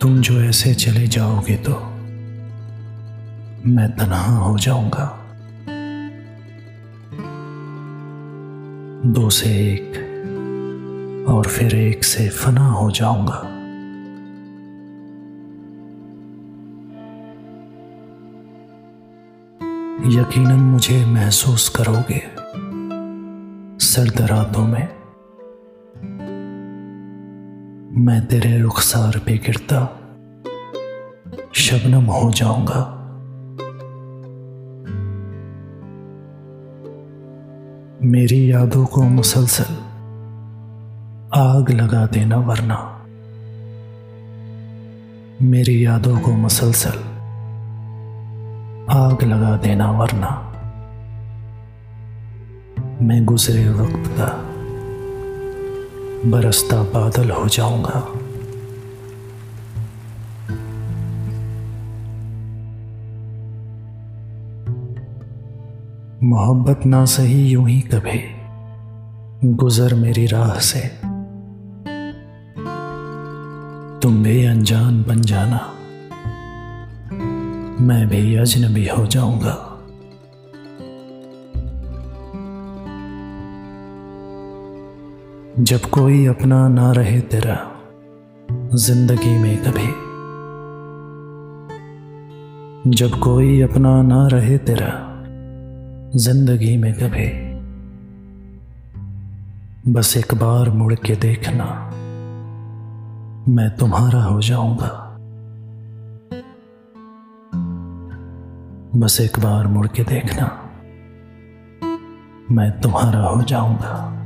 तुम जो ऐसे चले जाओगे तो मैं तनहा हो जाऊँगा। दो से एक और फिर एक से फना हो जाऊँगा। यकीनन मुझे महसूस करोगे सर्द रातों में। मैं तेरे रुखसार पे गिरता, शबनम हो जाऊँगा। मेरी यादों को मुसलसल आग लगा देना वरना। मेरी यादों को मुसलसल आग लगा देना वरना। मैं गुजरे वक्त का बरसता बादल हो जाऊँगा। मोहब्बत ना सही यूँ ही कभी गुजर मेरी राह से। तुम भी अनजान बन जाना, मैं भी अजनबी हो जाऊँगा। जब कोई अपना ना रहे तेरा, ज़िंदगी में कभी। जब कोई अपना ना रहे तेरा, ज़िंदगी में कभी। बस एक बार मुड़ के देखना, मैं तुम्हारा हो जाऊँगा। बस एक बार मुड़ के देखना, मैं तुम्हारा हो जाऊँगा।